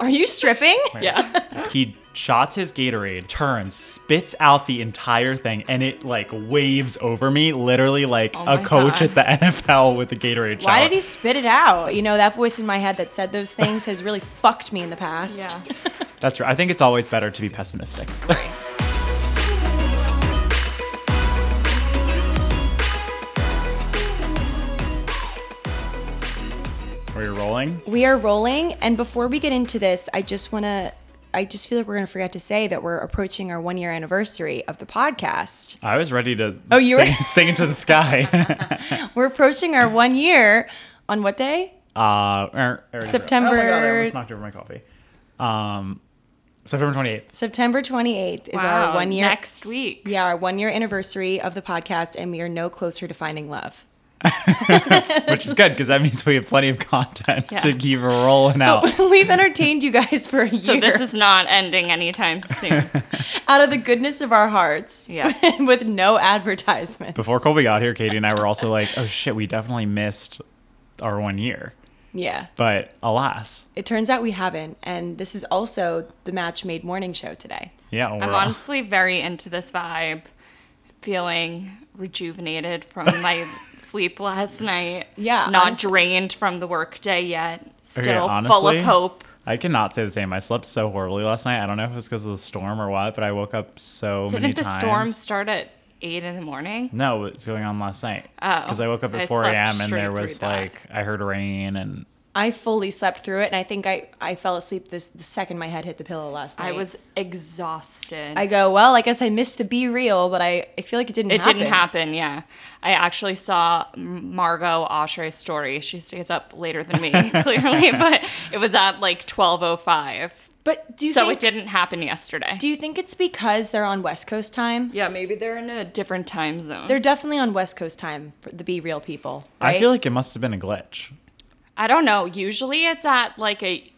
Are you stripping? Yeah. He shots his Gatorade, turns, spits out the entire thing, and it like waves over me, literally like Oh a coach God. at the NFL with a Gatorade shower. Why did he spit it out? You know, that voice in my head that said those things has really fucked me in the past. Yeah. That's right. I think it's always better to be pessimistic. Are rolling? We are rolling, and before we get into this, I just want to. I just feel like we're going to forget to say that we're approaching our one year anniversary of the podcast. I was ready to Oh, you were- sing, sing into the sky. We're approaching our one year on what day? uh, er, er, September- Oh my god! I almost knocked over my coffee. Um, September twenty eighth. September 28th is Wow, our one year. next week. Yeah, our one year anniversary of the podcast, and we are no closer to finding love. which is good because that means we have plenty of content Yeah. to keep rolling out. We've entertained you guys for a year So this is not ending anytime soon. out of the goodness of our hearts. Yeah. with no advertisements. Before Colby got here, Katie and I were also like, "Oh shit, we definitely missed our one year." Yeah. But alas, It turns out we haven't, and this is also the Match Made Morning Show today. yeah, we're I'm honestly very into this vibe, feeling rejuvenated from my sleep last night. Yeah, Not honestly. drained from the workday yet. Still Okay, full of hope. I cannot say the same. I slept so horribly last night. I don't know if it was because of the storm or what, but I woke up so many Didn't the times. storm start at eight in the morning? No, it was going on last night. Oh, because I woke up I at 4 a.m. and there was like I heard rain and I fully slept through it, and I think I, I fell asleep this the second my head hit the pillow last night. I was exhausted. I go, well, I guess I missed the be real, but I, I feel like it didn't it happen. didn't happen, yeah. I actually saw Margo Oshry's story. She stays up later than me, clearly, but it was at like 12.05. But do you So think, it didn't happen yesterday. Do you think it's because they're on West Coast time? yeah, maybe they're in a different time zone. They're definitely on West Coast time for the BeReal people. Right? I feel like it must have been a glitch. I don't know. Usually it's at like a.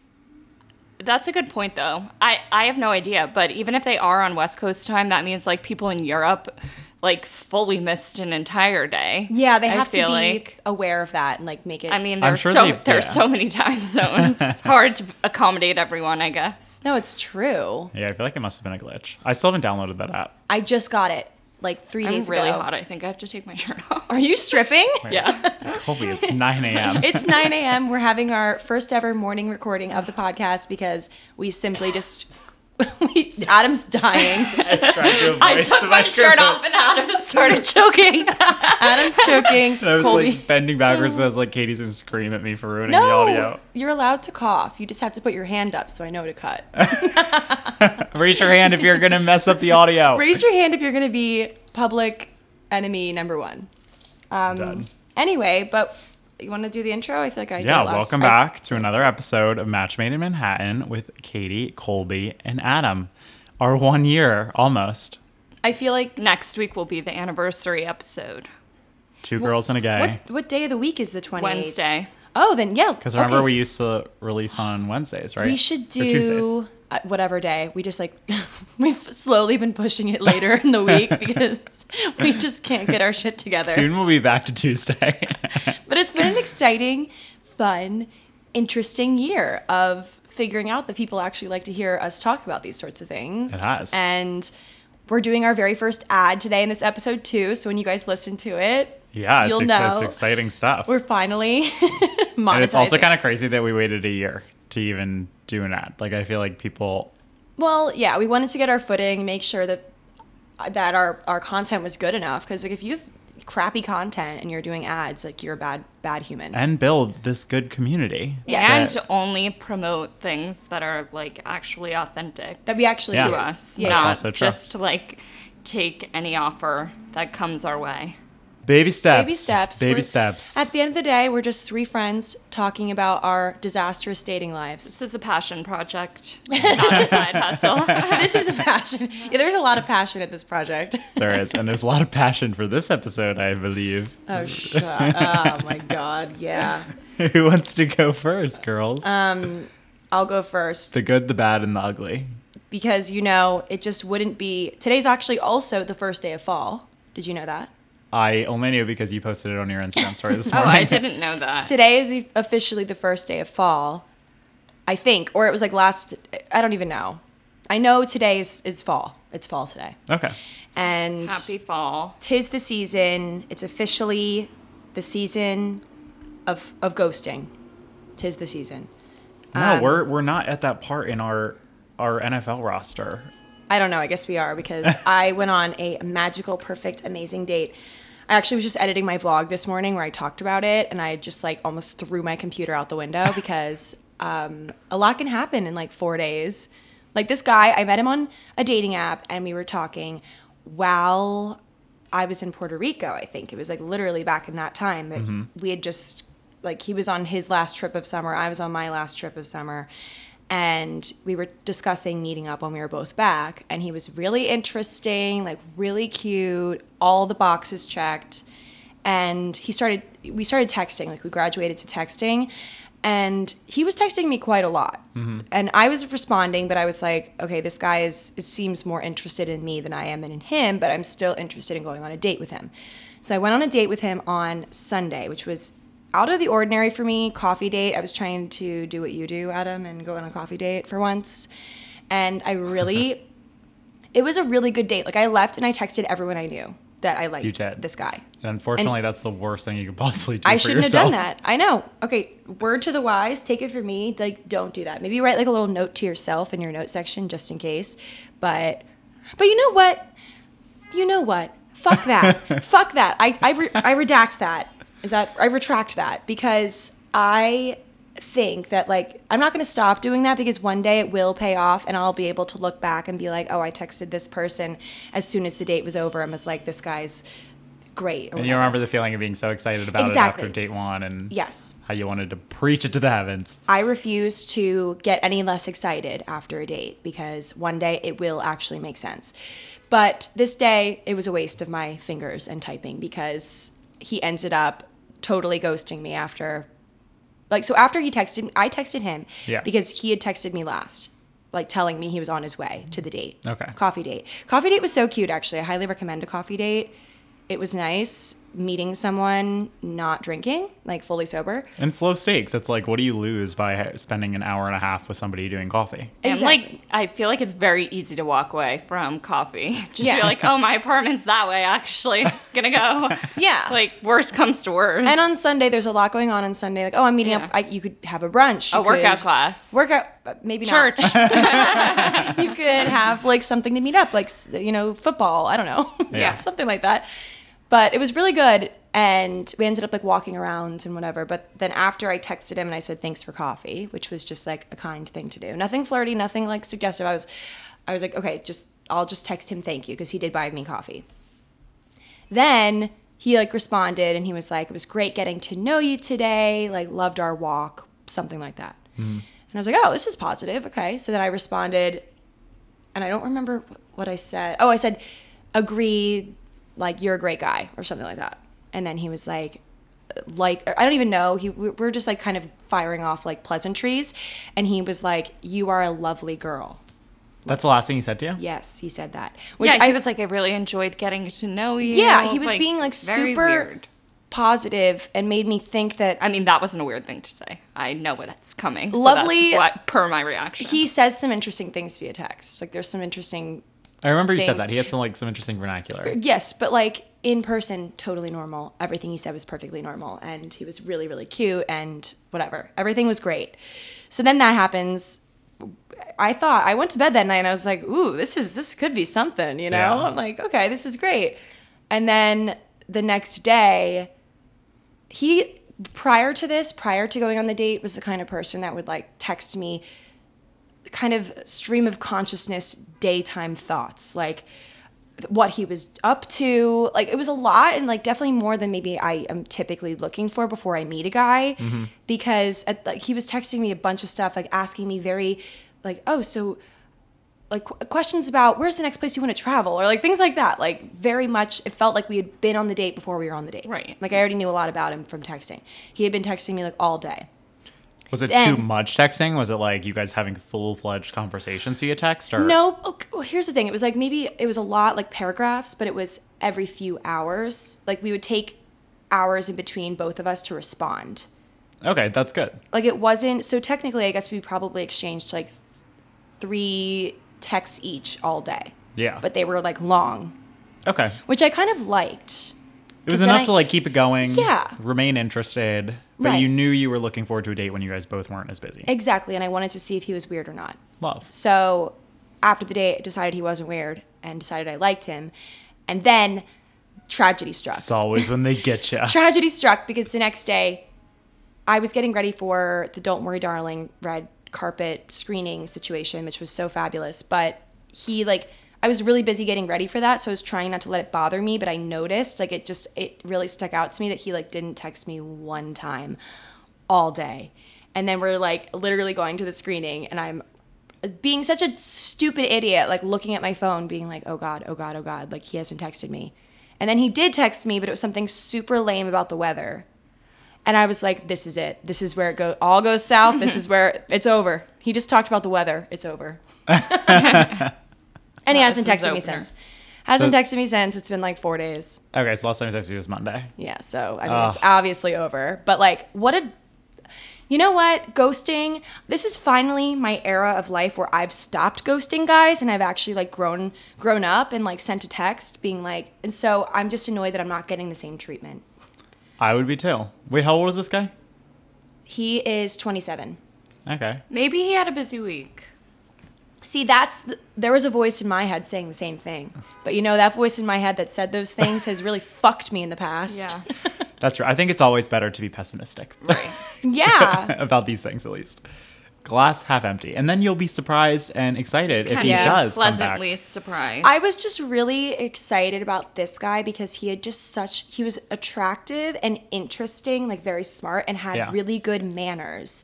That's a good point, though. I, I have no idea. But even if they are on West Coast time, that means like people in Europe like fully missed an entire day. yeah, they I have to be like. aware of that and like make it. I mean, there's sure so they- there's yeah. so many time zones. It's hard to accommodate everyone, I guess. no, it's true. Yeah, I feel like it must have been a glitch. I still haven't downloaded that app. I just got it like 3 I'm days really ago. hot. I think I have to take my shirt off. Are you stripping? Yeah. Colby, it's 9 a.m. It's 9 a.m. We're having our first ever morning recording of the podcast because we simply just. Adam's dying. I took my shirt off and Adam started choking. Adam's choking. I was Colby. like bending backwards. and I was like, Katie's gonna scream at me for ruining the audio. you're allowed to cough. You just have to put your hand up so I know to cut. Raise your hand if you're gonna mess up the audio. Raise your hand if you're going to be public enemy number one. Um, Done. Anyway, but you want to do the intro? I feel like I Yeah, it last- welcome I- back to another episode of Match Made in Manhattan with Katie, Colby, and Adam. Our one year almost. I feel like Next week will be the anniversary episode. Two girls and a guy. what what day of the week is the 28th? Wednesday. Oh, then yeah. Because remember, okay. we used to release on Wednesdays, right? we should do uh, whatever day. We just like we've slowly been pushing it later in the week because we just can't get our shit together. Soon we'll be back to Tuesday. But it's been an exciting, fun, interesting year of figuring out that people actually like to hear us talk about these sorts of things. It has. And we're doing our very first ad today in this episode too. So when you guys listen to it, yeah, it's, You'll ex- know. it's exciting stuff. we're finally monetizing. and it's also kind of crazy that we waited a year to even do an ad. Like, I feel like people. well, yeah. We wanted to get our footing, make sure that that our our content was good enough. Because like if you have crappy content and you're doing ads, like you're a bad bad human. And build this good community. Yes. And only promote things that are like actually authentic that we actually Yeah. do to us. Yeah. That's not also true. just to like take any offer that comes our way. Baby steps. Baby steps. Baby We're- steps. At the end of the day, we're just three friends talking about our disastrous dating lives. This is a passion project, not a side hustle. this is a passion. Yeah, there's a lot of passion at this project. there is. And there's a lot of passion for this episode, I believe. Oh, shut Oh, my God. Yeah. Who wants to go first, girls? Um, I'll go first the good, the bad, and the ugly. because, you know, it just wouldn't be. Today's actually also the first day of fall. Did you know that? I only knew because you posted it on your Instagram story this Oh, morning. I didn't know that. Today is officially the first day of fall. I think, or it was like last. I don't even know. I know today is, is fall. It's fall today, Okay. and Happy fall. tis the season. It's officially the season of of ghosting. Tis the season. No, Um, we're we're not at that part in our our NFL roster. I don't know. I guess we are because I went on a magical, perfect, amazing date. I actually was just editing my vlog this morning where I talked about it, and I just like almost threw my computer out the window because um, a lot can happen in like four days. Like this guy, I met him on a dating app, and we were talking while I was in Puerto Rico. I think it was like literally back in that time. But we had just like he was on his last trip of summer. I was on my last trip of summer. And we were discussing meeting up when we were both back. And he was really interesting, like really cute, all the boxes checked. And he started, we started texting, like we graduated to texting. And he was texting me quite a lot. Mm-hmm. And I was responding, but I was like, okay, this guy is, it seems more interested in me than I am in him, but I'm still interested in going on a date with him. So I went on a date with him on Sunday, which was out of the ordinary for me. Coffee date. I was trying to do what you do, Adam, and go on a coffee date for once. And I really, it was a really good date. Like I left and I texted everyone I knew that I liked You did. this guy. And unfortunately, that's the worst thing you could possibly do. I shouldn't yourself. have done that. I know. Okay, word to the wise, take it from me. Like, don't do that. Maybe write like a little note to yourself in your note section just in case. But, but you know what? You know what? Fuck that. Fuck that. I I, re- I redact that. Is that I retract that because I think that like I'm not going to stop doing that because one day it will pay off and I'll be able to look back and be like, oh, I texted this person as soon as the date was over and was like, this guy's great. And you remember the feeling of being so excited about Exactly. it after date one and Yes. how you wanted to preach it to the heavens. I refuse to get any less excited after a date because one day it will actually make sense. But this day, it was a waste of my fingers and typing because he ended up totally ghosting me after. Like, so after he texted me I texted him Yeah. because he had texted me last, like telling me he was on his way to the date. Okay. Coffee date. Coffee date was so cute, actually. I highly recommend a coffee date. It was nice meeting someone not drinking, like fully sober. And it's low stakes. It's like, what do you lose by spending an hour and a half with somebody doing coffee? And Exactly. like, I feel like it's very easy to walk away from coffee. Just Yeah. be like, oh, my apartment's that way, actually. Gonna go. Yeah. Like, worst comes to worst. And on Sunday, there's a lot going on on Sunday. Like, oh, I'm meeting Yeah. up. I, you could have a brunch. a workout class. Workout, uh, maybe Church. not. you could have like something to meet up, like you know, football. I don't know, Yeah. something like that. But it was really good, and we ended up like walking around and whatever. But then after I texted him and I said thanks for coffee, which was just like a kind thing to do. Nothing flirty, nothing like suggestive. I was, I was like, okay, just I'll just text him thank you because he did buy me coffee. Then he like responded and he was like, it was great getting to know you today. Like loved our walk, something like that. Mm-hmm. And I was like, oh, this is positive. Okay. So then I responded, and I don't remember what I said. Oh, I said, agree, like you're a great guy or something like that. And then he was like, like I don't even know. He we we're just like kind of firing off like pleasantries, and he was like, "You are a lovely girl." That's the last thing he said to you? Yes, he said that. Which yeah, I he was like, I really enjoyed getting to know you. Yeah, he was being like super weird. positive and made me think that I mean, that wasn't a weird thing to say. I know what's coming. so Lovely- that's what, per my reaction. he says some interesting things via text. Like there's some interesting I remember you said that. He has some like some interesting vernacular. Yes, but like in person, totally normal. Everything he said was perfectly normal, and he was really, really cute, and whatever. Everything was great. So then that happens. I thought I went to bed that night, and I was like, "Ooh, this is this could be something," you know. Yeah. I'm like, "Okay, this is great." And then the next day, he prior to this, prior to going on the date, was the kind of person that would like text me kind of stream of consciousness daytime thoughts like what he was up to. Like it was a lot and like definitely more than maybe i am typically looking for before i meet a guy mm-hmm. because at, like he was texting me a bunch of stuff like asking me very like oh so like questions about where's the next place you want to travel? or like things like that. Like very much it felt like we had been on the date before we were on the date. Right. like i already knew a lot about him from texting. He had been texting me like all day Was it Then- too much texting? Was it like you guys having full fledged conversations via text? Or No, okay, oh, well, here's the thing. It was like maybe it was a lot like paragraphs, but it was every few hours. Like we would take hours in between both of us to respond. Okay, that's good. Like it wasn't so technically I guess we probably exchanged like three texts each all day. Yeah. But they were like long, Okay. which I kind of liked. It was enough I- to like keep it going. Yeah. Remain interested. But Right. you knew you were looking forward to a date when you guys both weren't as busy. Exactly, and I wanted to see if he was weird or not. Love. So after the date, decided he wasn't weird and decided I liked him. And then tragedy struck. It's always when they get you. tragedy struck because the next day I was getting ready for the Don't Worry Darling red carpet screening situation, which was so fabulous. But he like I was really busy getting ready for that, so I was trying not to let it bother me, but I noticed like it just it really stuck out to me that he like didn't text me one time all day. And then we're like literally going to the screening and I'm uh, being such a stupid idiot, like looking at my phone, being like, oh God, oh God, oh God, like he hasn't texted me. And then he did text me, but it was something super lame about the weather. And I was like, this is it. This is where it go all goes south. This is where it's over. He just talked about the weather. It's over. and he hasn't texted me since. Hasn't So- texted me since. It's been like four days. Okay, so last time I texted you was Monday. Yeah, so I mean, it's Ugh. obviously over. But like, what a. You know what? Ghosting. This is finally my era of life where I've stopped ghosting guys and I've actually like grown grown up and like sent a text being like, and so I'm just annoyed that I'm not getting the same treatment. I would be too. Wait, how old is this guy? He is 27. Okay. Maybe he had a busy week. See, that's the, there was a voice in my head saying the same thing, but you know that voice in my head that said those things has really fucked me in the past. Yeah. That's right. I think it's always better to be pessimistic Right. yeah. about these things, at least. Glass half empty. And then you'll be surprised and excited if he Yeah. does come back. Pleasantly surprised. I was just really excited about this guy because he had just such he was attractive and interesting, like very smart and had Yeah. Mm-hmm. really good manners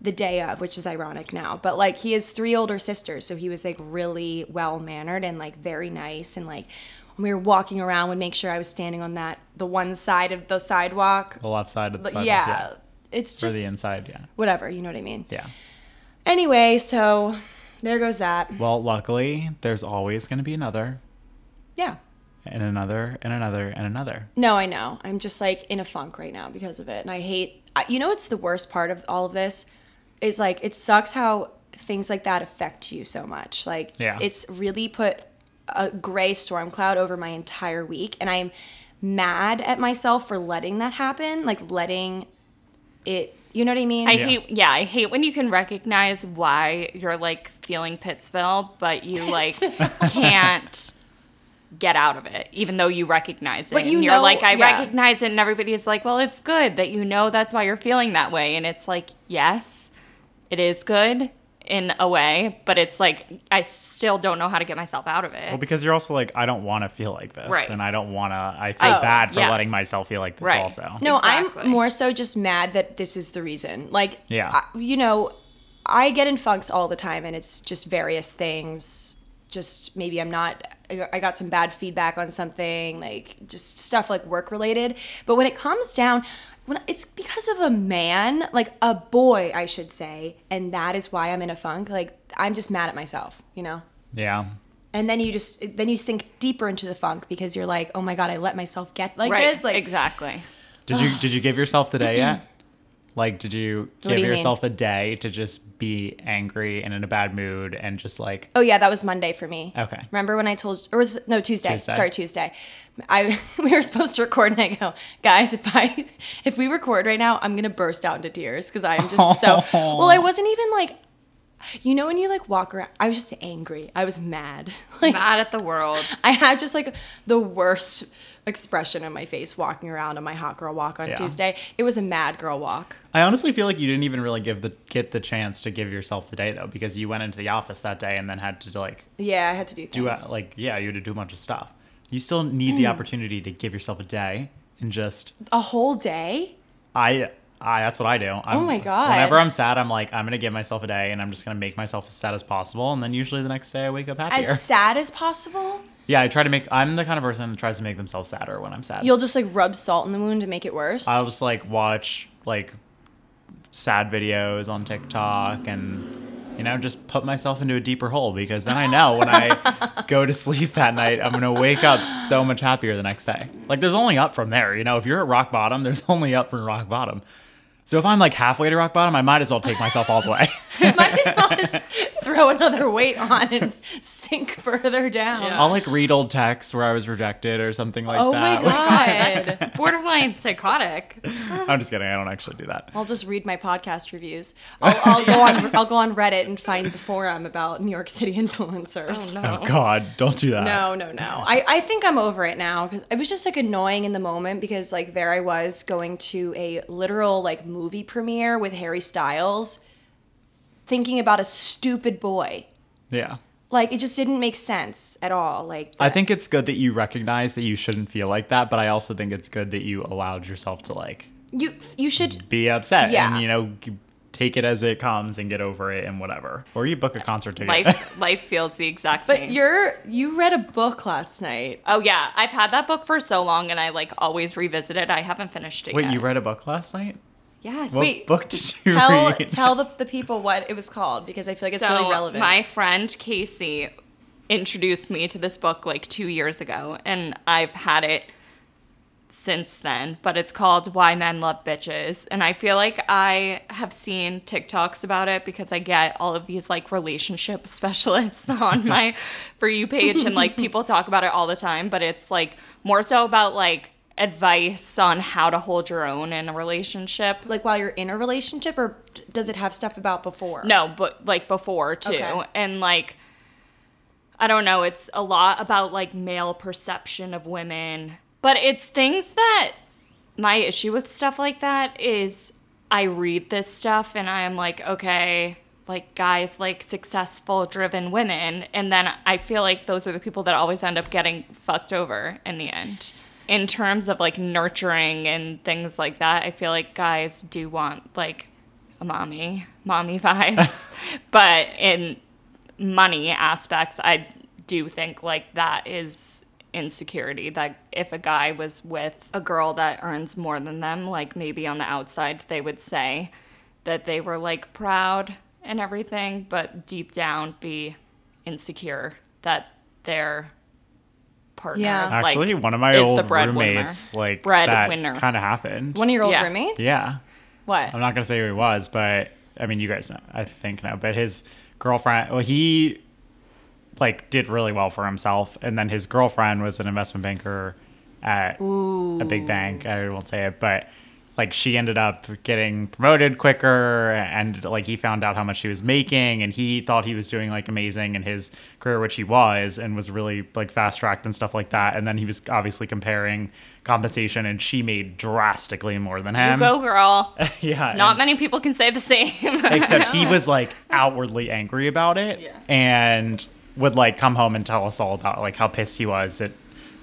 the day of, which is ironic now. But like he has three older sisters, so he was like really well mannered and like very nice and like when we were walking around would make sure I was standing on that the one side of the sidewalk. The left side of the sidewalk. yeah, It's For just the inside, yeah. whatever, you know what I mean? Yeah. Anyway, so there goes that. Well, luckily, there's always going to be another, Yeah. and another, and another, and another. No, I know. I'm just like in a funk right now because of it. And I hate, you know, what's the worst part of all of this is like, it sucks how things like that affect you so much. Like, Yeah. it's really put a gray storm cloud over my entire week. And I'm mad at myself for letting that happen, like, letting it, you know what I mean? I Yeah. hate yeah, I hate when you can recognize why you're like feeling Pittsville, but you like can't get out of it, even though you recognize it. But you and you're know- like, I yeah. recognize it, and everybody is like, Well, it's good that you know that's why you're feeling that way. And it's like, yes, it is good in a way, but it's like I still don't know how to get myself out of it. Well, because you're also like, I don't want to feel like this. Right. And I don't want to, I feel Oh, bad for yeah. letting myself feel like this Right. also. No, Exactly. I'm more so just mad that this is the reason. Like, Yeah. I- you know, I get in funks all the time, and it's just various things. Just maybe I'm not. I I got some bad feedback on something, like just stuff like work related. But when it comes down, when it's because of a man, like a boy, I should say, and that is why I'm in a funk. Like I'm just mad at myself, you know. Yeah. And then you just then you sink deeper into the funk because you're like, oh my god, I let myself get like right. this. Like exactly. Did you did you give yourself the day yet? Like, did you give you mean? yourself a day to just be angry and in a bad mood and just like, Oh yeah, that was Monday for me. Okay. Remember when I told or was no Tuesday. Tuesday. Sorry, Tuesday. I we were supposed to record and I go, guys, if I if we record right now, I'm gonna burst out into tears because I am just so well. I wasn't even like, you know, when you like walk around, I was just angry. I was mad. Like Mad at the world. I had just like the worst expression on my face walking around on my hot girl walk on Yeah. Tuesday. It was a mad girl walk. I honestly feel like you didn't even really give the get the chance to give yourself the day though, because you went into the office that day and then had to like Yeah, I had to do things. do uh, like yeah, you had to do a bunch of stuff. You still need Mm. the opportunity to give yourself a day and just a whole day. I I that's what I do. Oh I'm, Oh my God. Whenever I'm sad, I'm like I'm gonna give myself a day and I'm just gonna make myself as sad as possible, and then usually the next day I wake up happier. As sad as possible. yeah, I try to make. I'm the kind of person that tries to make themselves sadder when I'm sad. You'll just like rub salt in the wound to make it worse. I'll just like watch like sad videos on TikTok and you know just put myself into a deeper hole because then I know when I go to sleep that night I'm gonna wake up so much happier the next day. Like there's only up from there. You know, if you're at rock bottom, there's only up from rock bottom. So if I'm like halfway to rock bottom, I might as well take myself all the way. Might as well just throw another weight on and sink further down. Yeah. I'll like read old texts where I was rejected or something like that. Oh my god. That's borderline psychotic. I'm just kidding. I don't actually do that. I'll just read my podcast reviews. I'll, I'll go on. I'll go on Reddit and find the forum about New York City influencers. Oh, oh no. Oh God, don't do that. No, no, no. I, I think I'm over it now because it was just like annoying in the moment because like there I was going to a literal like movie premiere with Harry Styles, thinking about a stupid boy. Yeah. Like it just didn't make sense at all. Like I think it's good that you recognize that you shouldn't feel like that, but I also think it's good that you allowed yourself to like you you should be upset Yeah. and you know take it as it comes and get over it and whatever. Or you book a concert ticket. Life life feels the exact same. But you're you read a book last night. Oh yeah, I've had that book for so long, and I like always revisit it. I haven't finished it yet. Wait, yet. you read a book last night? Yes. What Wait, book did you Tell read? tell the, the people what it was called because I feel like it's so really relevant. my friend Casey introduced me to this book like two years ago, and I've had it since then. But it's called Why Men Love Bitches, and I feel like I have seen TikToks about it because I get all of these like relationship specialists on my for you page, and like people talk about it all the time. But it's like more so about like advice on how to hold your own in a relationship like while you're in a relationship or does it have stuff about before? No, but like before too. Okay. And like I don't know, it's a lot about like male perception of women. But it's things that my issue with stuff like that is I read this stuff and I'm like, okay, like guys like successful driven women and then I feel like those are the people that always end up getting fucked over in the end. In terms of like nurturing and things like that, I feel like guys do want like a mommy, mommy vibes. but in money aspects, I do think like that is insecurity. That if a guy was with a girl that earns more than them, like maybe on the outside they would say that they were like proud and everything, but deep down be insecure that their partner Yeah. like, Actually, one of my old the breadwinner. roommates, like Breadwinner. that kind of happened. One of your old Yeah. roommates? yeah. What? I'm not gonna say who he was, but I mean, you guys know, I think know. But his girlfriend, well, he like did really well for himself, and then his girlfriend was an investment banker at a big bank. I won't say it, but like she ended up getting promoted quicker, and like he found out how much she was making, and he thought he was doing like amazing in his career, which he was, and was really like fast tracked and stuff like that. And then he was obviously comparing compensation, and she made drastically more than him. You go, girl. yeah, Not many people can say the same. except he was like outwardly angry about it Yeah. and would like come home and tell us all about like how pissed he was that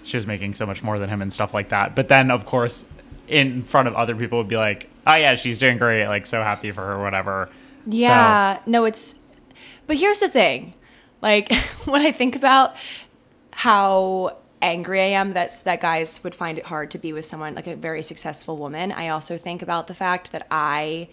she was making so much more than him and stuff like that but then of course in front of other people would be like oh yeah she's doing great like so happy for her whatever Yeah, no, it's. But here's the thing, like when I think about how angry I am that that guys would find it hard to be with someone like a very successful woman. I also think about the fact that I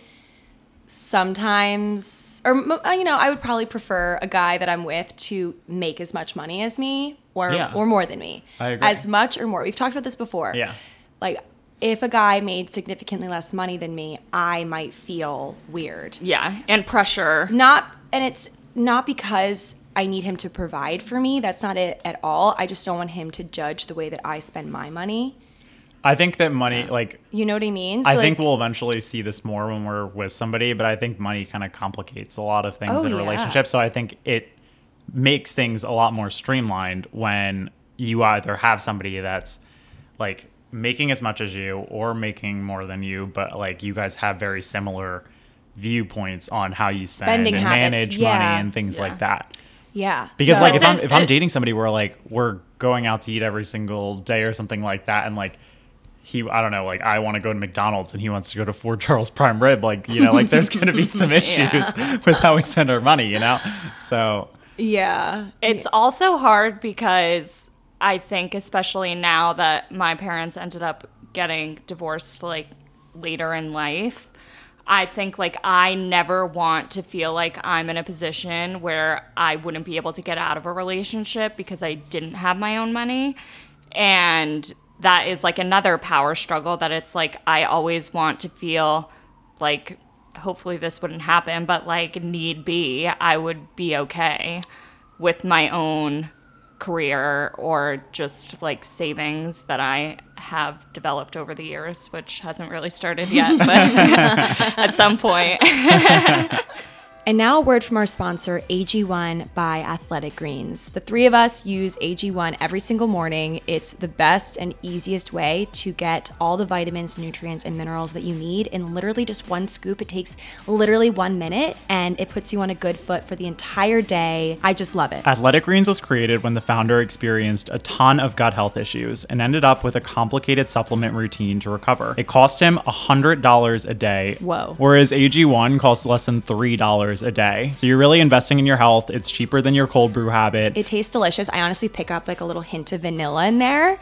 sometimes, or uh, you know, I would probably prefer a guy that I'm with to make as much money as me, or Yeah. or more than me, I agree. as much or more. We've talked about this before. Yeah. like. If a guy made significantly less money than me, I might feel weird yeah, and pressure. not and it's not because I need him to provide for me. That's not it at all. I just don't want him to judge the way that I spend my money. i think that money like You know what I mean? I So, think we'll eventually see this more when we're with somebody, but I think money kind of complicates a lot of things Oh, in a yeah. relationship. So I think it makes things a lot more streamlined when you either have somebody that's like making as much as you or making more than you, but like you guys have very similar viewpoints on how you spend Spending and habits, manage yeah. money and things Yeah. like that. yeah. Because So- like if I'm a- if I'm dating somebody where like we're going out to eat every single day or something like that, and like he I don't know like I want to go to McDonald's and he wants to go to 4 Charles Prime Rib, like you know like there's going to be some issues with how we spend our money, you know. So yeah. It's also hard because I think, especially now that my parents ended up getting divorced like later in life, I think like I never want to feel like I'm in a position where I wouldn't be able to get out of a relationship because I didn't have my own money. And that is like another power struggle that it's like I always want to feel like hopefully this wouldn't happen, but like need be, I would be okay with my own career or just like savings that I have developed over the years, which hasn't really started yet, but at some point. And now, a word from our sponsor, AG1 by Athletic Greens. The three of us use AG1 every single morning. It's the best and easiest way to get all the vitamins, nutrients, and minerals that you need in literally just one scoop. It takes literally one minute and it puts you on a good foot for the entire day. I just love it. Athletic Greens was created when the founder experienced a ton of gut health issues and ended up with a complicated supplement routine to recover. It cost him $100 a day. Whoa. Whereas AG1 costs less than $3 a day. So you're really investing in your health. It's cheaper than your cold brew habit. It tastes delicious. I honestly pick up like a little hint of vanilla in there.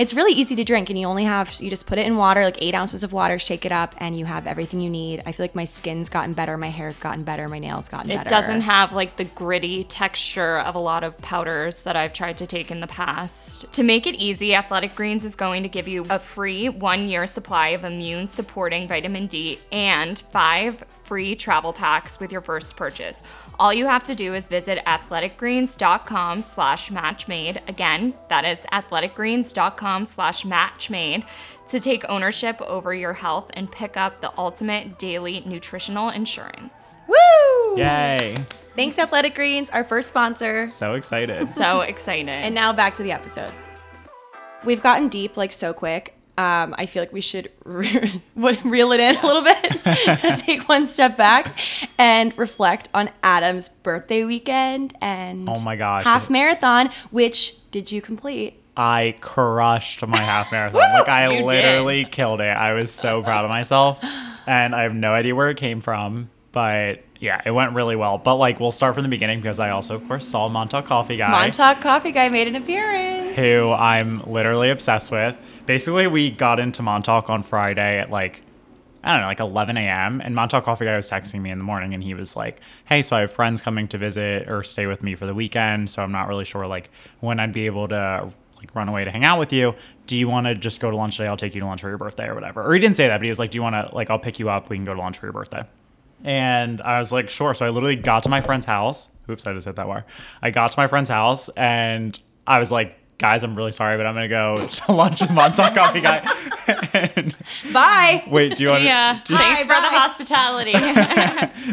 It's really easy to drink, and you only have you just put it in water, like eight ounces of water, shake it up, and you have everything you need. I feel like my skin's gotten better, my hair's gotten better, my nails gotten better. It doesn't have like the gritty texture of a lot of powders that I've tried to take in the past. To make it easy, Athletic Greens is going to give you a free one year supply of immune supporting vitamin D and five free travel packs with your first purchase. All you have to do is visit athleticgreens.com slash matchmade. Again, that is athleticgreens.com slash matchmade to take ownership over your health and pick up the ultimate daily nutritional insurance. Woo! Yay. Thanks, Athletic Greens, our first sponsor. So excited. So excited. And now back to the episode. We've gotten deep like so quick. Um, I feel like we should re- reel it in a little bit, take one step back, and reflect on Adam's birthday weekend and Oh my gosh. half marathon. Which did you complete? I crushed my half marathon. like I You did. literally killed it. I was so proud of myself. And I have no idea where it came from. But yeah, it went really well. But like we'll start from the beginning because I also of course saw Montauk Coffee Guy. Montauk Coffee Guy made an appearance. Who I'm literally obsessed with. Basically, we got into Montauk on Friday at like, I don't know, like 11 a.m. And Montauk Coffee Guy was texting me in the morning and he was like, Hey, so I have friends coming to visit or stay with me for the weekend. So I'm not really sure like when I'd be able to like run away to hang out with you. Do you want to just go to lunch today? I'll take you to lunch for your birthday or whatever. Or he didn't say that, but he was like, Do you want to, like, I'll pick you up. We can go to lunch for your birthday. And I was like, sure. So I literally got to my friend's house. Oops, I just hit that wire. I got to my friend's house and I was like, guys, I'm really sorry, but I'm going to go to lunch with Montauk Coffee Guy. and Bye. wait, do you want yeah. to? Thanks Bye, for the hospitality.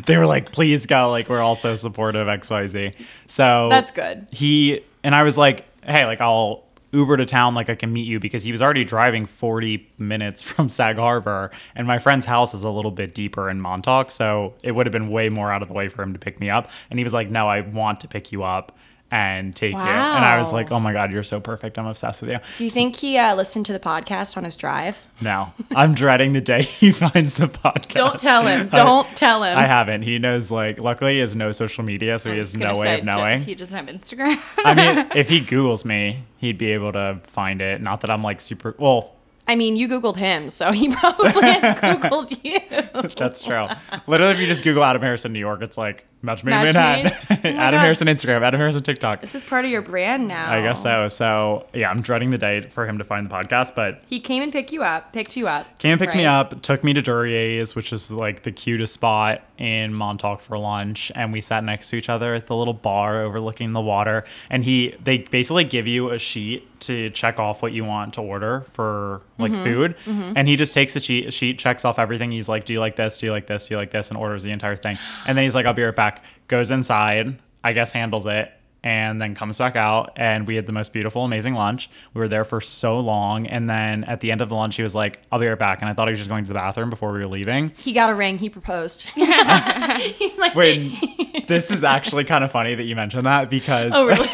They were like, please go. Like, we're all so supportive, XYZ. So That's good. He, and I was like, hey, like, I'll Uber to town, like, I can meet you because he was already driving 40 minutes from Sag Harbor. And my friend's house is a little bit deeper in Montauk. So it would have been way more out of the way for him to pick me up. And he was like, no, I want to pick you up and take you. And I was like, oh my God, you're so perfect. I'm obsessed with you. Do you think he uh, listened to the podcast on his drive? No, I'm dreading the day he finds the podcast. Don't tell him. Don't tell him. I haven't. He knows, like, luckily he has no social media, so he has no way of knowing. He doesn't have Instagram. I mean, if he Googles me, he'd be able to find it. Not that I'm like super. Well, I mean, you Googled him, so he probably has Googled you. that's true. Literally, if you just Google Adam Harrison New York, it's like Match Made Match Manhattan. Made? Oh Adam God. Harrison Instagram, Adam Harrison TikTok. This is part of your brand now. I guess so. So yeah, I'm dreading the day for him to find the podcast, but He came and picked you up, picked you up. Came and picked me up, took me to Duryea's, which is like the cutest spot in Montauk for lunch, and we sat next to each other at the little bar overlooking the water. And he, they basically give you a sheet to check off what you want to order for like Mm-hmm. food, and he just takes the sheet, sheet, checks off everything. He's like, "Do you like this? Do you like this? Do you like this?" and orders the entire thing. And then he's like, "I'll be right back." Goes inside, I guess handles it, and then comes back out and we had the most beautiful amazing lunch we were there for so long and then at the end of the lunch he was like i'll be right back and i thought he was just going to the bathroom before we were leaving He got a ring. He proposed. He's like, wait this is actually kind of funny that you mentioned that because oh really?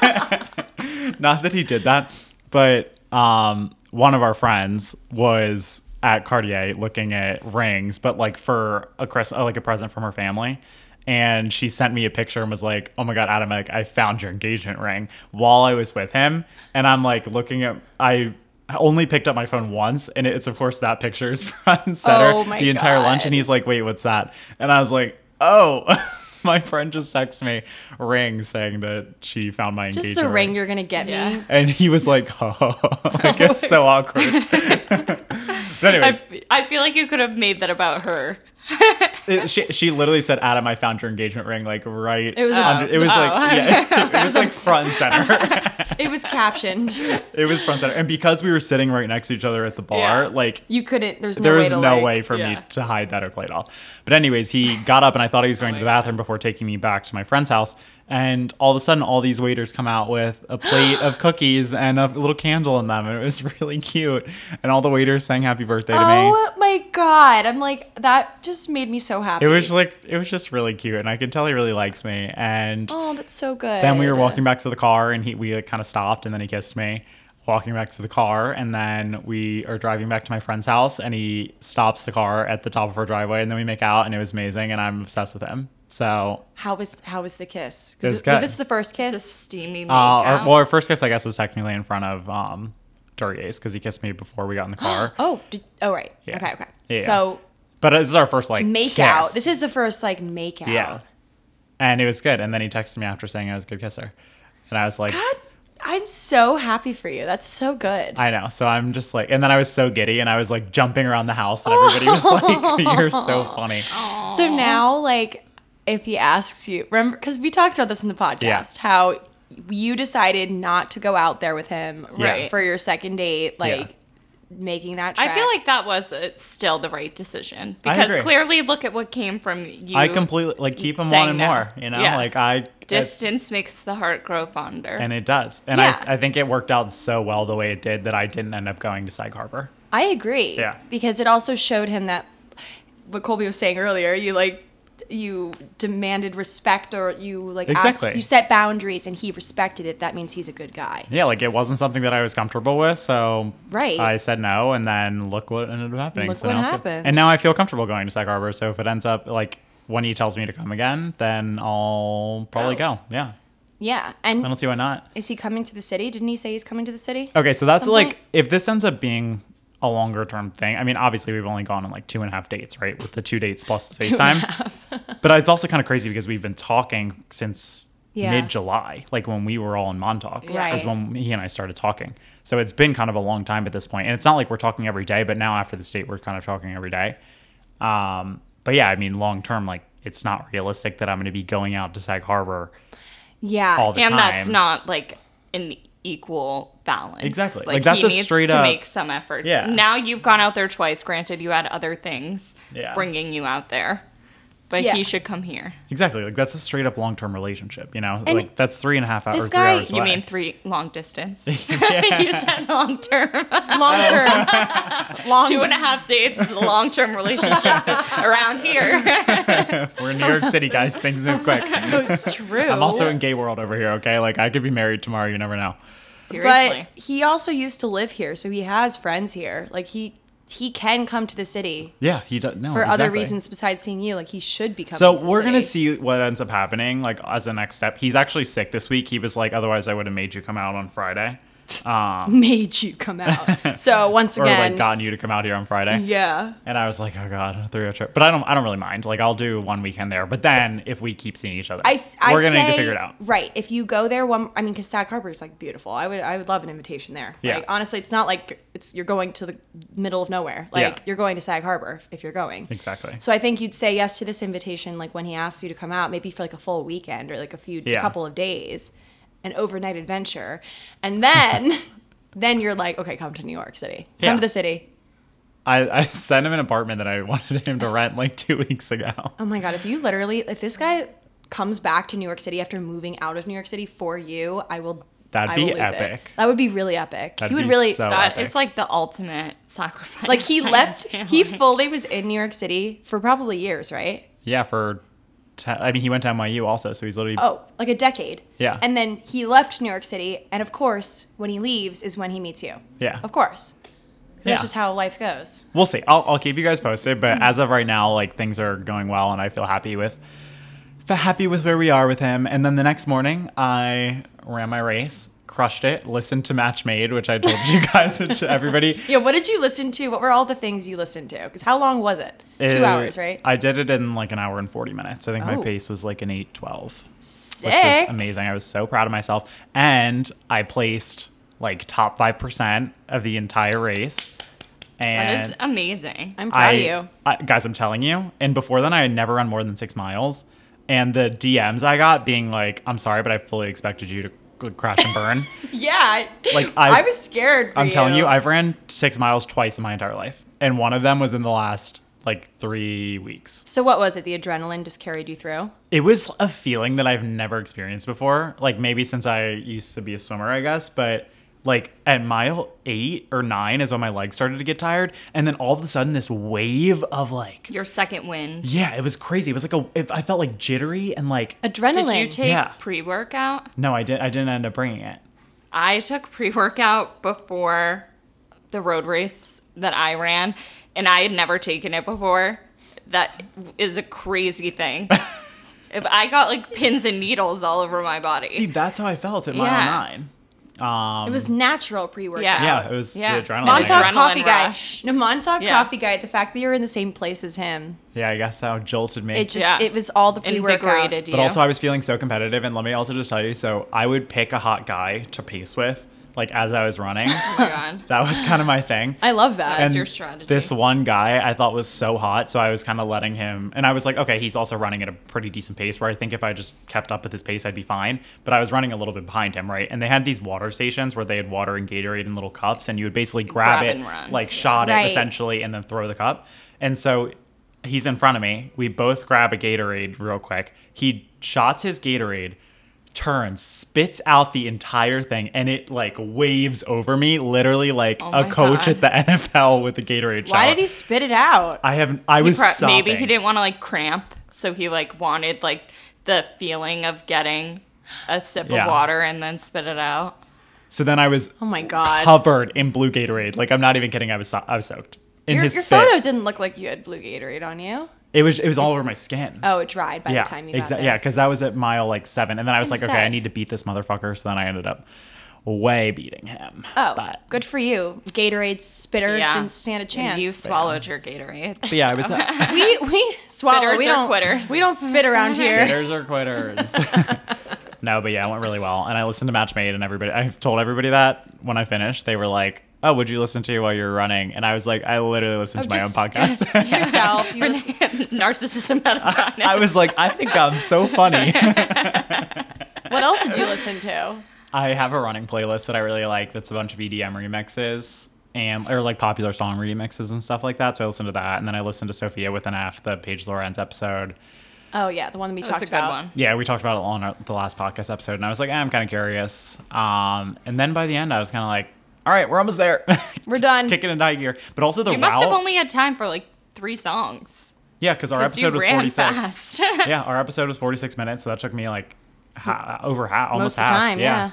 not that he did that but um one of our friends was at cartier looking at rings but like for a Chris, uh, like a present from her family and she sent me a picture and was like oh my god adam like i found your engagement ring while i was with him and i'm like looking at i only picked up my phone once and it's of course that picture is front and center Oh the entire lunch and he's like wait what's that and i was like oh my friend just texted me ring saying that she found my Just engagement the ring you're gonna get Yeah. me. and he was like, oh, like it's so awkward. But anyways, I, I feel like you could have made that about her. it, she she literally said, "Adam, I found your engagement ring." Like right. It was under, it was Oh. like yeah, it was like front and center. It was captioned. it was front and center, and because we were sitting right next to each other at the bar, Yeah. like You couldn't. There's no there way was to no like, way for me to hide that or play it off. But anyways, he got up and I thought he was going to the bathroom before taking me back to my friend's house. And all of a sudden, all these waiters come out with a plate of cookies and a little candle in them, and it was really cute. And all the waiters sang "Happy Birthday" to me. Oh my god! I'm like that. Just made me so happy. It was like it was just really cute, and I could tell he really likes me. And oh, that's so good. then we were walking back to the car, and he we like, kind of stopped, and then he kissed me. Walking back to the car, and then we are driving back to my friend's house, and he stops the car at the top of our driveway, and then we make out, and it was amazing, and I'm obsessed with him. So, How was how was the kiss? It was Was, this the first The kiss? steamy uh, our, makeout. well, our first kiss, I guess, was technically in front of um, Duryea's because he kissed me before we got in the car. Oh, did, oh right. Yeah. Okay, okay. Yeah. So But this is our first like make out. This is the first like make out. yeah, and it was good. And then he texted me after saying I was a good kisser, and I was like, God, I'm so happy for you. That's so good. I know. So I'm just like, and then I was so giddy, and I was like jumping around the house, and everybody was like, "You're so funny." So now, like, if he asks you, remember, because we talked about this in the podcast, Yeah. how you decided not to go out there with him Right. for your second date, like making that. Trek. I feel like that was uh, still the right decision because clearly, look at what came from you. I completely like keep him wanting no. more. You know, Yeah. like I distance makes the heart grow fonder. and it does. And Yeah. I, I think it worked out so well the way it did that I didn't end up going to Sag Harbor. I agree. Yeah. Because it also showed him that what Colby was saying earlier, you like you demanded respect or you like Exactly. asked you set boundaries and he respected it. That means he's a good guy. Yeah, like it wasn't something that I was comfortable with, so Right. I said no, and then look what ended up happening. Look So what now happened. And now I feel comfortable going to Sag Harbor. So if it ends up like when he tells me to come again, then I'll probably Go. go. Yeah, Yeah. I And don't see why not. is he coming to the city? Didn't he say he's coming to the city? Okay, so that's like point? if this ends up being a longer term thing. I mean, obviously we've only gone on like two and a half dates, right? With the two dates plus the Two and a FaceTime. But it's also kind of crazy because we've been talking since Yeah. mid July, like when we were all in Montauk, Right. is when he and I started talking. So it's been kind of a long time at this point, and it's not like we're talking every day. But now after the state, we're kind of talking every day. Um, but yeah, I mean, long term, like it's not realistic that I'm going to be going out to Sag Harbor Yeah. all the time. and time. that's not like an equal balance. Exactly. Like, that's he a needs straight to up- make some effort. Yeah. Now you've gone out there twice. Granted, you had other things Yeah. bringing you out there, but Yeah. he should come here. exactly like that's a straight up long term relationship. You know, And like that's three and a half hours. this three guy- hours You away. mean three long distance? you said long term. long term. long Two and a half dates long term relationship around here. We're in New York City, guys. Things move quick. It's true. I'm also in gay world over here. Okay, like I could be married tomorrow. You never know. Seriously. But he also used to live here, so he has friends here. Like he he can come to the city Yeah, he does. No, for other reasons besides seeing you. Like he should be coming. So we're gonna see what ends up happening, like as a next step. He's actually sick this week. He was like, otherwise I would have made you come out on Friday, um, made you come out. So once or again, like gotten you to come out here on Friday. yeah. And I was like, oh god, a three-hour trip. But I don't, I don't really mind. Like I'll do one weekend there. But then if we keep seeing each other, I, I we're gonna say, need to figure it out. Right. If you go there one, I mean, because Sag Harbor is like beautiful. I would, I would love an invitation there. Yeah. Like honestly, it's not like it's you're going to the middle of nowhere. Like Yeah. you're going to Sag Harbor if you're going. Exactly. So I think you'd say yes to this invitation, like when he asks you to come out, maybe for like a full weekend or like a few, Yeah. couple of days, an overnight adventure, and then, then you're like, okay, come to New York City, come Yeah. to the city. I, I sent him an apartment that I wanted him to rent like two weeks ago. Oh my god, if you literally, if this guy comes back to New York City after moving out of New York City for you, I will. That'd I be will lose it. epic. That would be really epic. That'd he would be really so That epic. it's like the ultimate sacrifice. like he left. He fully was in New York City for probably years, right? Yeah, for. I mean, he went to NYU also, so he's literally. Oh, like a decade. Yeah. And then he left New York City, and of course, when he leaves is when he meets you. Yeah. Of course. Yeah. That's just how life goes. We'll see. I'll, I'll keep you guys posted, but mm-hmm. as of right now, like things are going well, and I feel happy with happy with where we are with him. And then the next morning, I ran my race, crushed it, listened to Match Made, which I told you guys, which everybody. Yeah. What did you listen to? What were all the things you listened to? Because how long was it? Two Uh, hours, right? I did it in like an hour and 40 minutes. I think my Oh. pace was like an 812, which Sick. was amazing. I was so proud of myself. And I placed like top 5% of the entire race. And That is amazing. I'm proud I, of you. I, guys, I'm telling you. And before then, I had never run more than six miles. And the DMs I got being like, "I'm sorry, but I fully expected you to g- crash and burn." Yeah. Like, I I've- was scared. I'm telling you, I've ran six miles twice in my entire life, and one of them was in the last like three weeks. So what was it? The adrenaline just carried you through. It was a feeling that I've never experienced before. Like maybe since I used to be a swimmer, I guess. But like at mile eight or nine is when my legs started to get tired, and then all of a sudden this wave of like, Your second wind. yeah, it was crazy. It was like a, it, I felt like jittery and like, Adrenaline. Did you take Yeah. pre-workout? no, I didn't. I didn't end up bringing it. I took pre-workout before the road race that I ran, and I had never taken it before. That is a crazy thing. if I got like pins and needles all over my body. See, that's how I felt at mile Yeah. nine. Um, It was natural pre-workout. Yeah. yeah, it was Yeah. the adrenaline. Montauk Adrenaline Coffee rush. Guy. No, Montauk Yeah. Coffee Guy. The fact that you're in the same place as him, Yeah, I guess how jolted me. it just Yeah. it was all the pre-workout. But also, I was feeling so competitive, and let me also just tell you. So, I would pick a hot guy to pace with, like as I was running. oh my god. that was kind of my thing. I love that. That's your strategy. This one guy I thought was so hot, so I was kind of letting him, and I was like, okay, he's also running at a pretty decent pace. Where I think if I just kept up with his pace, I'd be fine. But I was running a little bit behind him, right? And they had these water stations where they had water and Gatorade in little cups, and you would basically grab, Grab it, and run. like shot Right. it essentially, and then throw the cup. And so he's in front of me. We both grab a Gatorade real quick. He shots his Gatorade turns, spits out the entire thing, and it like waves over me, literally like Oh a coach God. at the NFL with the Gatorade. Why shower. did he spit it out? I haven't. I He was pro- maybe he didn't want to like cramp, so he like wanted like the feeling of getting a sip Yeah. of water and then spit it out. So then I was Oh my god. covered in blue Gatorade. Like I'm not even kidding. I was so- I was soaked in your his your photo didn't look like you had blue Gatorade on you. It was it was all over my skin. Oh, it dried by yeah, the time you got exa- there. yeah, because that was at mile like seven, and then I was was like, gonna okay, I need to beat this motherfucker. So then I ended up way beating him. Oh, but, good for you. Gatorade spitter Yeah. didn't stand a And chance. you swallowed your Gatorade. but yeah, it was. Uh, we we swallow. Spitters we don't quitters? We don't spit around here. quitters or quitters. no, but yeah, it went really well. And I listened to Match Made and everybody I've told everybody that when I finished. They were like, Oh, would you listen to while you're running? And I was like, I literally listened to my own podcast. Just yourself. You just, Narcissism at a time. I was like, I think I'm so funny. what else did you listen to? I have a running playlist that I really like that's a bunch of EDM remixes and or like popular song remixes and stuff like that. So I listened to that and then I listened to Sofia with an F, the Paige Lorenze episode. Oh yeah, the one that we That's talked a good about. one. Yeah, we talked about it on our, the last podcast episode, and I was like, eh, I'm kind of curious. Um, and then by the end, I was kind of like, all right, we're almost there. We're done. Kicking into high gear. But also the route. You must route. have only had time for like three songs. yeah, because our 'Cause you episode was ran 46. fast. yeah, our episode was 46 minutes, so that took me like ha- over half, almost Most of the half. time, yeah.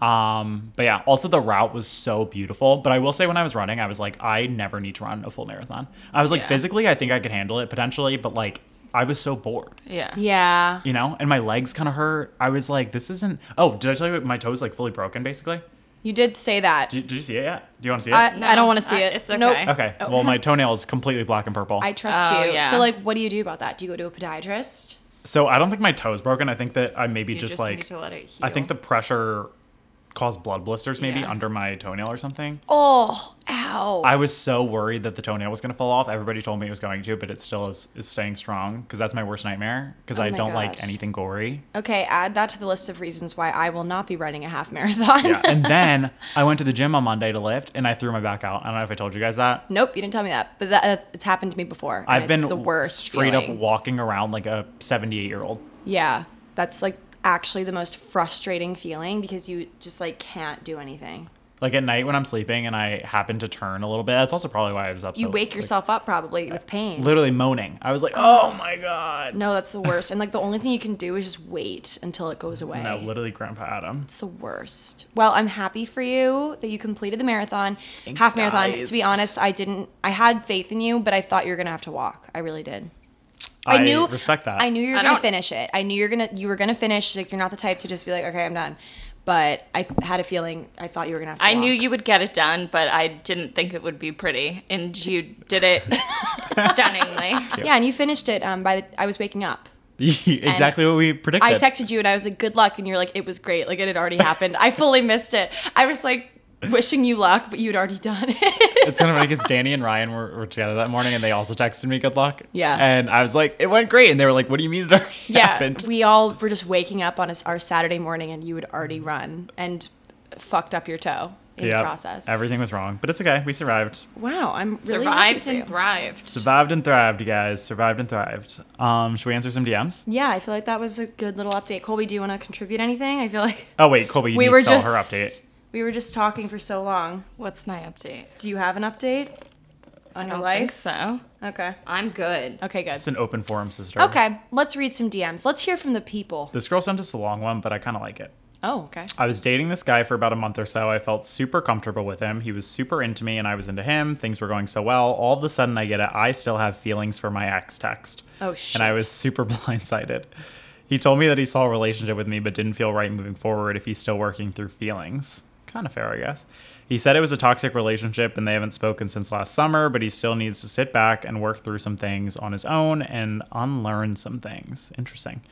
Um, but yeah, also the route was so beautiful. But I will say, when I was running, I was like, I never need to run a full marathon. I was like, Yeah. physically, I think I could handle it potentially, but like, I was so bored. yeah. Yeah. you know, and my legs kind of hurt. I was like, this isn't. Oh, did I tell you my toes like fully broken? Basically, You did say that. did, did you see it yet? Do you want to see it? I, No, I don't want to see I- it. it's Nope. okay. okay. Oh. Well, my toenail is completely black and purple. I trust Oh, you. yeah. So like, what do you do about that? Do you go to a podiatrist? so I don't think my toe's broken. I think that I maybe You just, just like need to let it heal. I think the pressure caused blood blisters maybe Yeah. under my toenail or something. Oh, ow. I was so worried that the toenail was going to fall off. Everybody told me it was going to, but it still is, is staying strong because that's my worst nightmare because Oh I don't like anything gory. okay, add that to the list of reasons why I will not be running a half marathon. Yeah. and then I went to the gym on Monday to lift and I threw my back out. I don't know if I told you guys that. nope, you didn't tell me that, but that, uh, it's happened to me before. I've been the worst. straight up walking around like a 78 year old. Yeah, that's like actually the most frustrating feeling because you just like can't do anything. Like at night when I'm sleeping and I happen to turn a little bit. That's also probably why I was up. You so, wake like, yourself up probably uh, with pain. literally moaning. I was like, oh my god. No, that's the worst. and like the only thing you can do is just wait until it goes away. No, literally, Grandpa Adam. It's the worst. Well, I'm happy for you that you completed the marathon, Thanks, half marathon. guys. To be honest, I didn't. I had faith in you, but I thought you were gonna have to walk. I really did. I, I knew respect that. I knew you were I gonna don't- finish it. I knew you're gonna you were gonna finish. Like you're not the type to just be like, okay, I'm done. But I had a feeling. I thought you were gonna have to. I knew you would get it done, but I didn't think it would be pretty, and you did it stunningly. Yeah, and you finished it. Um, by the I was waking up. exactly what we predicted. I texted you and I was like, "Good luck," and you're like, "It was great. Like it had already happened." I fully missed it. I was like, wishing you luck, but you'd already done it. It's kind of funny because Danny and Ryan were, were together that morning and they also texted me good luck. Yeah. And I was like, it went great. And they were like, what do you mean it already yeah, happened? we all were just waking up on a, our Saturday morning, and you had already run and fucked up your toe in Yep. the process. Everything was wrong, but it's okay. We survived. Wow, I'm really happy Survived you. and thrived. Survived and thrived, you guys. Survived and thrived. Um, should we answer some DMs? Yeah, I feel like that was a good little update. Colby, do you want to contribute anything? I feel like Oh wait, Colby, you we need were to tell just her update. We were just talking for so long. What's my update? Do you have an update on I your don't life? think so. Okay. I'm good. Okay, good. It's an open forum, sister. Okay, let's read some DMs. Let's hear from the people. This girl sent us a long one, but I kind of like it. Oh, okay. I was dating this guy for about a month or so. I felt super comfortable with him. He was super into me and I was into him. Things were going so well. All of a sudden, I get a I still have feelings for my ex text. Oh, shit. And I was super blindsided. He told me that he saw a relationship with me but didn't feel right moving forward if he's still working through feelings. Kind of fair, I guess. He said it was a toxic relationship and they haven't spoken since last summer, but he still needs to sit back and work through some things on his own and unlearn some things. Interesting.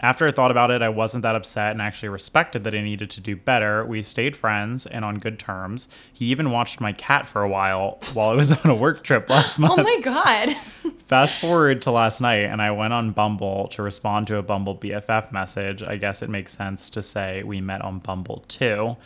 After I thought about it, I wasn't that upset and actually respected that I needed to do better. We stayed friends and on good terms. He even watched my cat for a while while I was on a work trip last oh month. Oh my god. Fast forward to last night, and I went on Bumble to respond to a Bumble BFF message. I guess it makes sense to say we met on Bumble too.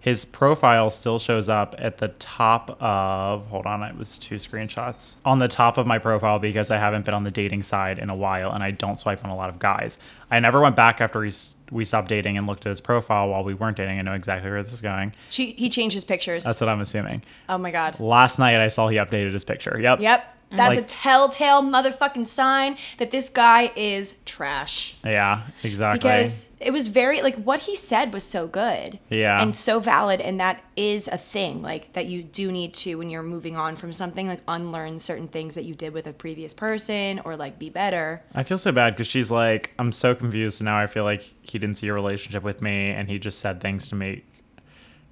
His profile still shows up at the top of, hold on, it was two screenshots. On the top of my profile because I haven't been on the dating side in a while and I don't swipe on a lot of guys. I never went back after we, we stopped dating and looked at his profile while we weren't dating. I know exactly where this is going. She he changed his pictures. That's what I'm assuming. oh my god. Last night I saw he updated his picture. Yep. Yep. That's a telltale motherfucking sign that this guy is trash. Yeah, exactly. Because it was very like what he said was so good. Yeah. And so valid and that is a thing like that you do need to when you're moving on from something like unlearn certain things that you did with a previous person or like be better. I feel so bad because she's like, I'm so confused now. I feel like he didn't see a relationship with me, and he just said things to make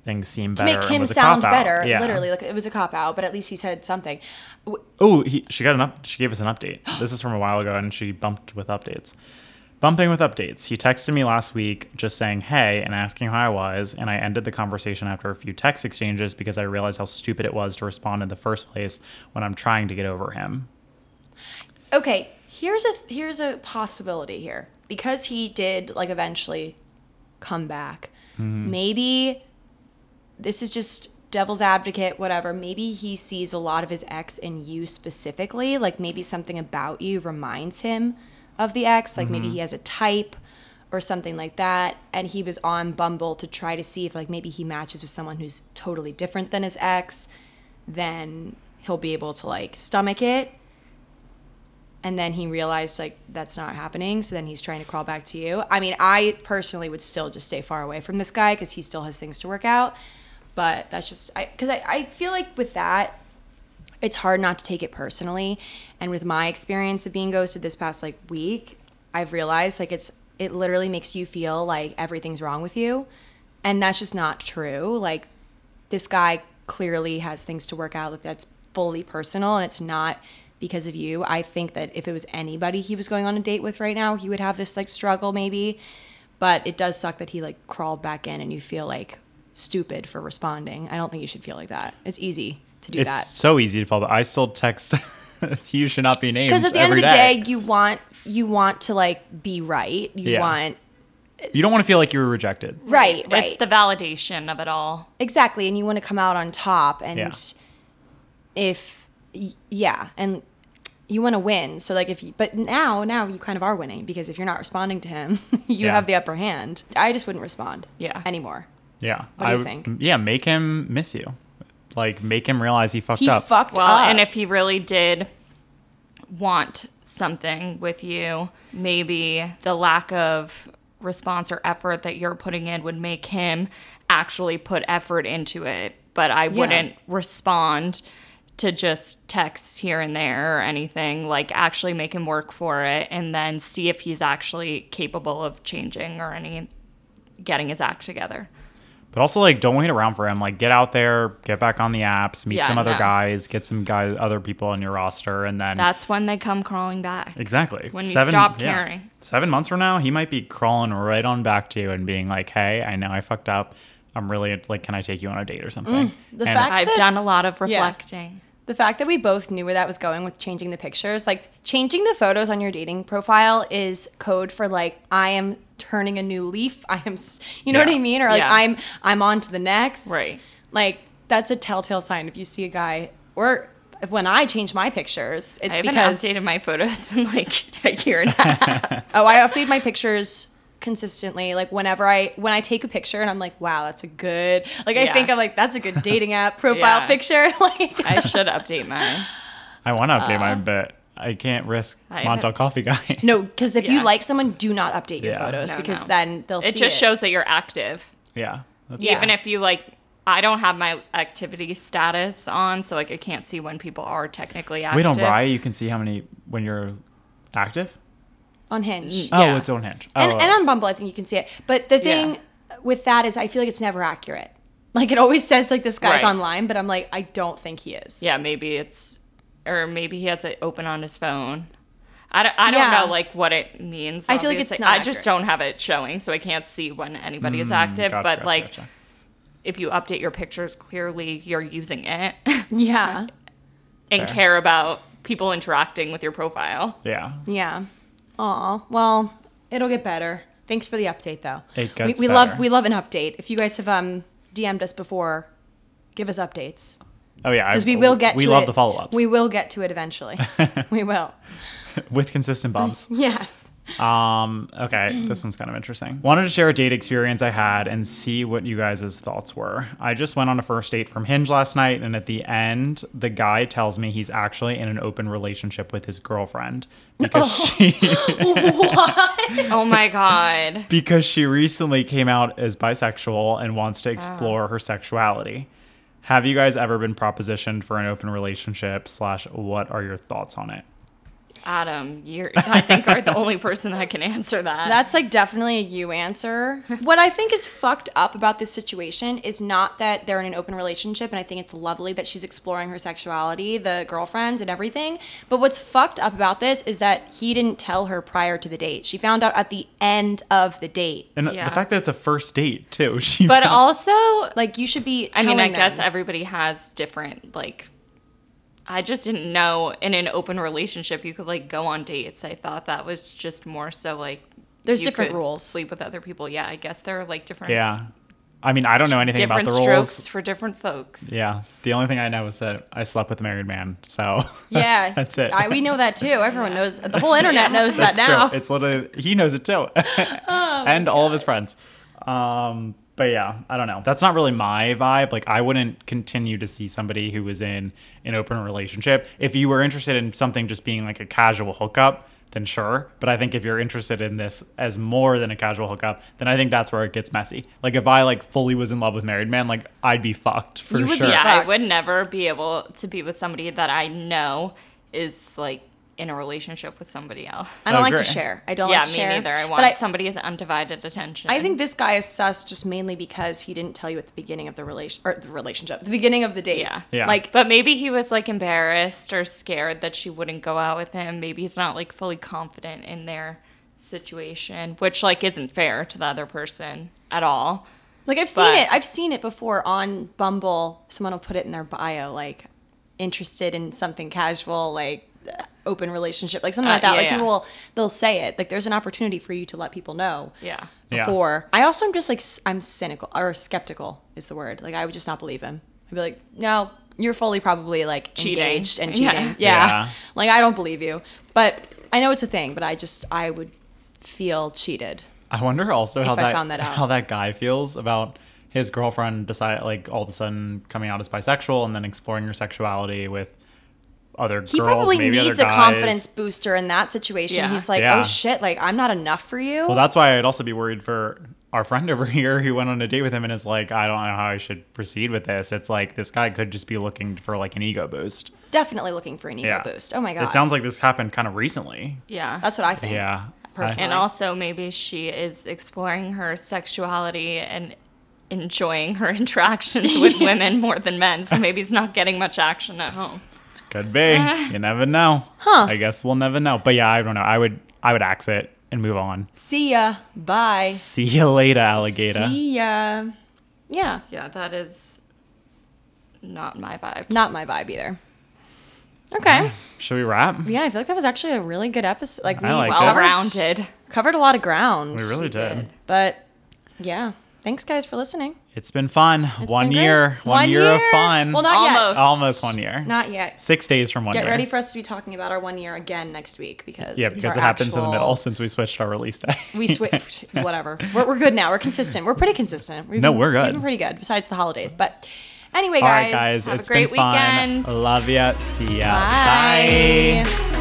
things seem To better. make him sound better, Yeah. literally like it was a cop out, but at least he said something. Oh, she got an up. She gave us an update. this is from a while ago, and she bumped with updates. Bumping with updates. He texted me last week just saying hey and asking how I was, and I ended the conversation after a few text exchanges because I realized how stupid it was to respond in the first place when I'm trying to get over him. Okay, here's a here's a possibility here because he did like eventually come back. Hmm. Maybe this is just devil's advocate, whatever. Maybe he sees a lot of his ex in you specifically. Like maybe something about you reminds him of the ex. Like maybe mm-hmm. he has a type or something like that. And he was on Bumble to try to see if like maybe he matches with someone who's totally different than his ex. Then he'll be able to like stomach it and then he realized like that's not happening so then he's trying to crawl back to you i mean i personally would still just stay far away from this guy because he still has things to work out but that's just i because I, I feel like with that it's hard not to take it personally. And with my experience of being ghosted this past like week i've realized like it's it literally makes you feel like everything's wrong with you. And that's just not true. Like this guy clearly has things to work out like that's fully personal and it's not because of you. I think that if it was anybody he was going on a date with right now he would have this like struggle maybe. But it does suck that he like crawled back in and you feel like stupid for responding i don't think you should feel like that it's easy to do It's that It's so easy to fall, but I still text. you should not be named. because at the end of the day. day you want you want to like be right you Yeah. want you don't want to feel like you were rejected. right right It's the validation of it all. Exactly, and you want to come out on top. And Yeah. if, yeah, and you want to win. So like if you, but now, now you kind of are winning because if you're not responding to him, you Yeah. have the upper hand. I just wouldn't respond. Yeah. Anymore. Yeah. What do you think? Yeah, make him miss you. Like make him realize he fucked He up. fucked Well, up. and if he really did want something with you, maybe the lack of response or effort that you're putting in would make him actually put effort into it. But I wouldn't respond to just texts here and there or anything. Like, actually make him work for it and then see if he's actually capable of changing or any getting his act together. But also like don't wait around for him. Like get out there, get back on the apps, meet Yeah, some other no. guys, get some guys other people on your roster and then That's when they come crawling back. Exactly. When you stop caring. Seven months from now, he might be crawling right on back to you and being like, "Hey, I know I fucked up. I'm really like, can I take you on a date or something? Mm, the And- fact- I've that- done a lot of reflecting. The fact that we both knew where that was going with changing the pictures, like changing the photos on your dating profile is code for like I am turning a new leaf. I am, you know what I mean? Or like Yeah. I'm I'm on to the next. Right. Like that's a telltale sign if you see a guy or if when I change my pictures, it's because I haven't because updated my photos in like a year and a half. oh I update my pictures consistently like whenever i when i take a picture and i'm like wow that's a good like i Yeah. think i'm like that's a good dating app profile Yeah. picture like I should update mine. I want to update uh, mine, but I can't risk I Montauk Coffee Guy. No, because if you like someone, do not update your Yeah. photos No, because no. then they'll see. It see just it. shows that you're active. yeah. That's Yeah. Even if you like, I don't have my activity status on, so like I can't see when people are technically active. Wait on Raya, you can see how many when you're active. On Hinge. Oh, Yeah. it's on Hinge. Oh, And, and on Bumble, I think you can see it. But the thing Yeah. with that is, I feel like it's never accurate. Like it always says, like this guy's Right. online, but I'm like, I don't think he is. Yeah, maybe it's, or maybe he has it open on his phone. I don't, I don't Yeah. know like what it means. I feel like it's obviously. not I just accurate. don't have it showing, so I can't see when anybody is Mm, active. gotcha, but gotcha, like, gotcha. if you update your pictures, clearly you're using it Yeah. and Fair. care about people interacting with your profile. yeah. Yeah. Aw. Well, it'll get better. Thanks for the update, though. It we, gets we love better. we love an update. If you guys have um DM'd us before, give us updates Oh yeah. because we will get. To it. We to love it. the follow ups We will get to it eventually. we will. with consistent bumps. Yes. Um, okay, this one's kind of interesting. Wanted to share a date experience I had and see what you guys' thoughts were. I just went on a first date from Hinge last night, and at the end, the guy tells me he's actually in an open relationship with his girlfriend because she Oh my god. because she recently came out as bisexual and wants to explore her sexuality. Have you guys ever been propositioned for an open relationship? Slash, what are your thoughts on it? Adam, you're I think are the only person that can answer that. That's like definitely a you answer. what I think is fucked up about this situation is not that they're in an open relationship, and I think it's lovely that she's exploring her sexuality, the girlfriends and everything. But what's fucked up about this is that he didn't tell her prior to the date. She found out at the end of the date. And Yeah. the fact that it's a first date too. She but also Like you should be. I mean, I telling guess everybody has different like. I just didn't know in an open relationship you could like go on dates. I thought that was just more so like There's you different could rules. Sleep with other people. Yeah, I guess there are like different yeah. I mean, I don't know anything about different the rules. strokes for different folks. Yeah. The only thing I know is that I slept with a married man. So Yeah, that's, that's it. I, we know that too. Everyone knows. The whole internet knows that That's now. true. It's literally he knows it too, and all of his friends. Um, but yeah, I don't know. That's not really my vibe. Like, I wouldn't continue to see somebody who was in an open relationship. If you were interested in something just being like a casual hookup, then sure. But I think if you're interested in this as more than a casual hookup, then I think that's where it gets messy. Like, if I like fully was in love with married man, like I'd be fucked for You would be sure. Yeah, I would never be able to be with somebody that I know is like in a relationship with somebody else. I don't Oh, like to share. I don't yeah, like to share. Yeah, me neither. I But want I- somebody's undivided attention. I think this guy is sus just mainly because he didn't tell you at the beginning of the relation or the relationship, the beginning of the date. Yeah. Yeah. Like, But maybe he was like embarrassed or scared that she wouldn't go out with him. Maybe he's not like fully confident in their situation, which like isn't fair to the other person at all. like I've seen But- it. I've seen it before on Bumble. Someone will put it in their bio, like interested in something casual, like open relationship, like something Uh, like that. yeah, like yeah. people they'll say it. Like there's an opportunity for you to let people know. Yeah. Yeah. Before I also am just like I'm cynical or skeptical is the word. Like I would just not believe him. I'd be like, no, you're fully probably like Cheating. engaged and cheating. Yeah. Yeah. Like I don't believe you. But I know it's a thing, but I just I would feel cheated. I wonder also how that found that out. how that guy feels about his girlfriend decide like all of a sudden coming out as bisexual and then exploring her sexuality with other He girls, probably maybe needs other a confidence booster in that situation. Yeah. He's like, Yeah. "Oh shit, like I'm not enough for you." Well, that's why I'd also be worried for our friend over here who went on a date with him and is like, I don't know how I should proceed with this. It's like this guy could just be looking for like an ego boost. Definitely looking for an ego Yeah. boost. Oh my god. It sounds like this happened kind of recently. Yeah. That's what I think. Yeah. Personally. and also maybe she is exploring her sexuality and enjoying her interactions with women more than men. So maybe he's not getting much action at home. Could be. Uh-huh. you never know. Huh. I guess we'll never know. But yeah, I don't know. I would I would axe it and move on. See ya. Bye. See you later, alligator. See ya. Yeah. Yeah, that is not my vibe. Not my vibe either. Okay. Should we wrap? Yeah, I feel like that was actually a really good episode. Like we well rounded. covered a lot of ground. We really did. But yeah, thanks guys for listening. It's been fun. It's one been great. year. One, year, of fun. Well, not Almost. yet. Almost one year. Not yet. Six days from one Get year. ready for us to be talking about our one year again next week because yeah, because it happens in the middle since we switched our release day. We switched. whatever. We're, we're good now. We're consistent. We're pretty consistent. We've No, been- we're good. We've been pretty good besides the holidays. But anyway, guys. right, guys. have a great been fun. weekend. Love ya. See ya. Bye. Bye.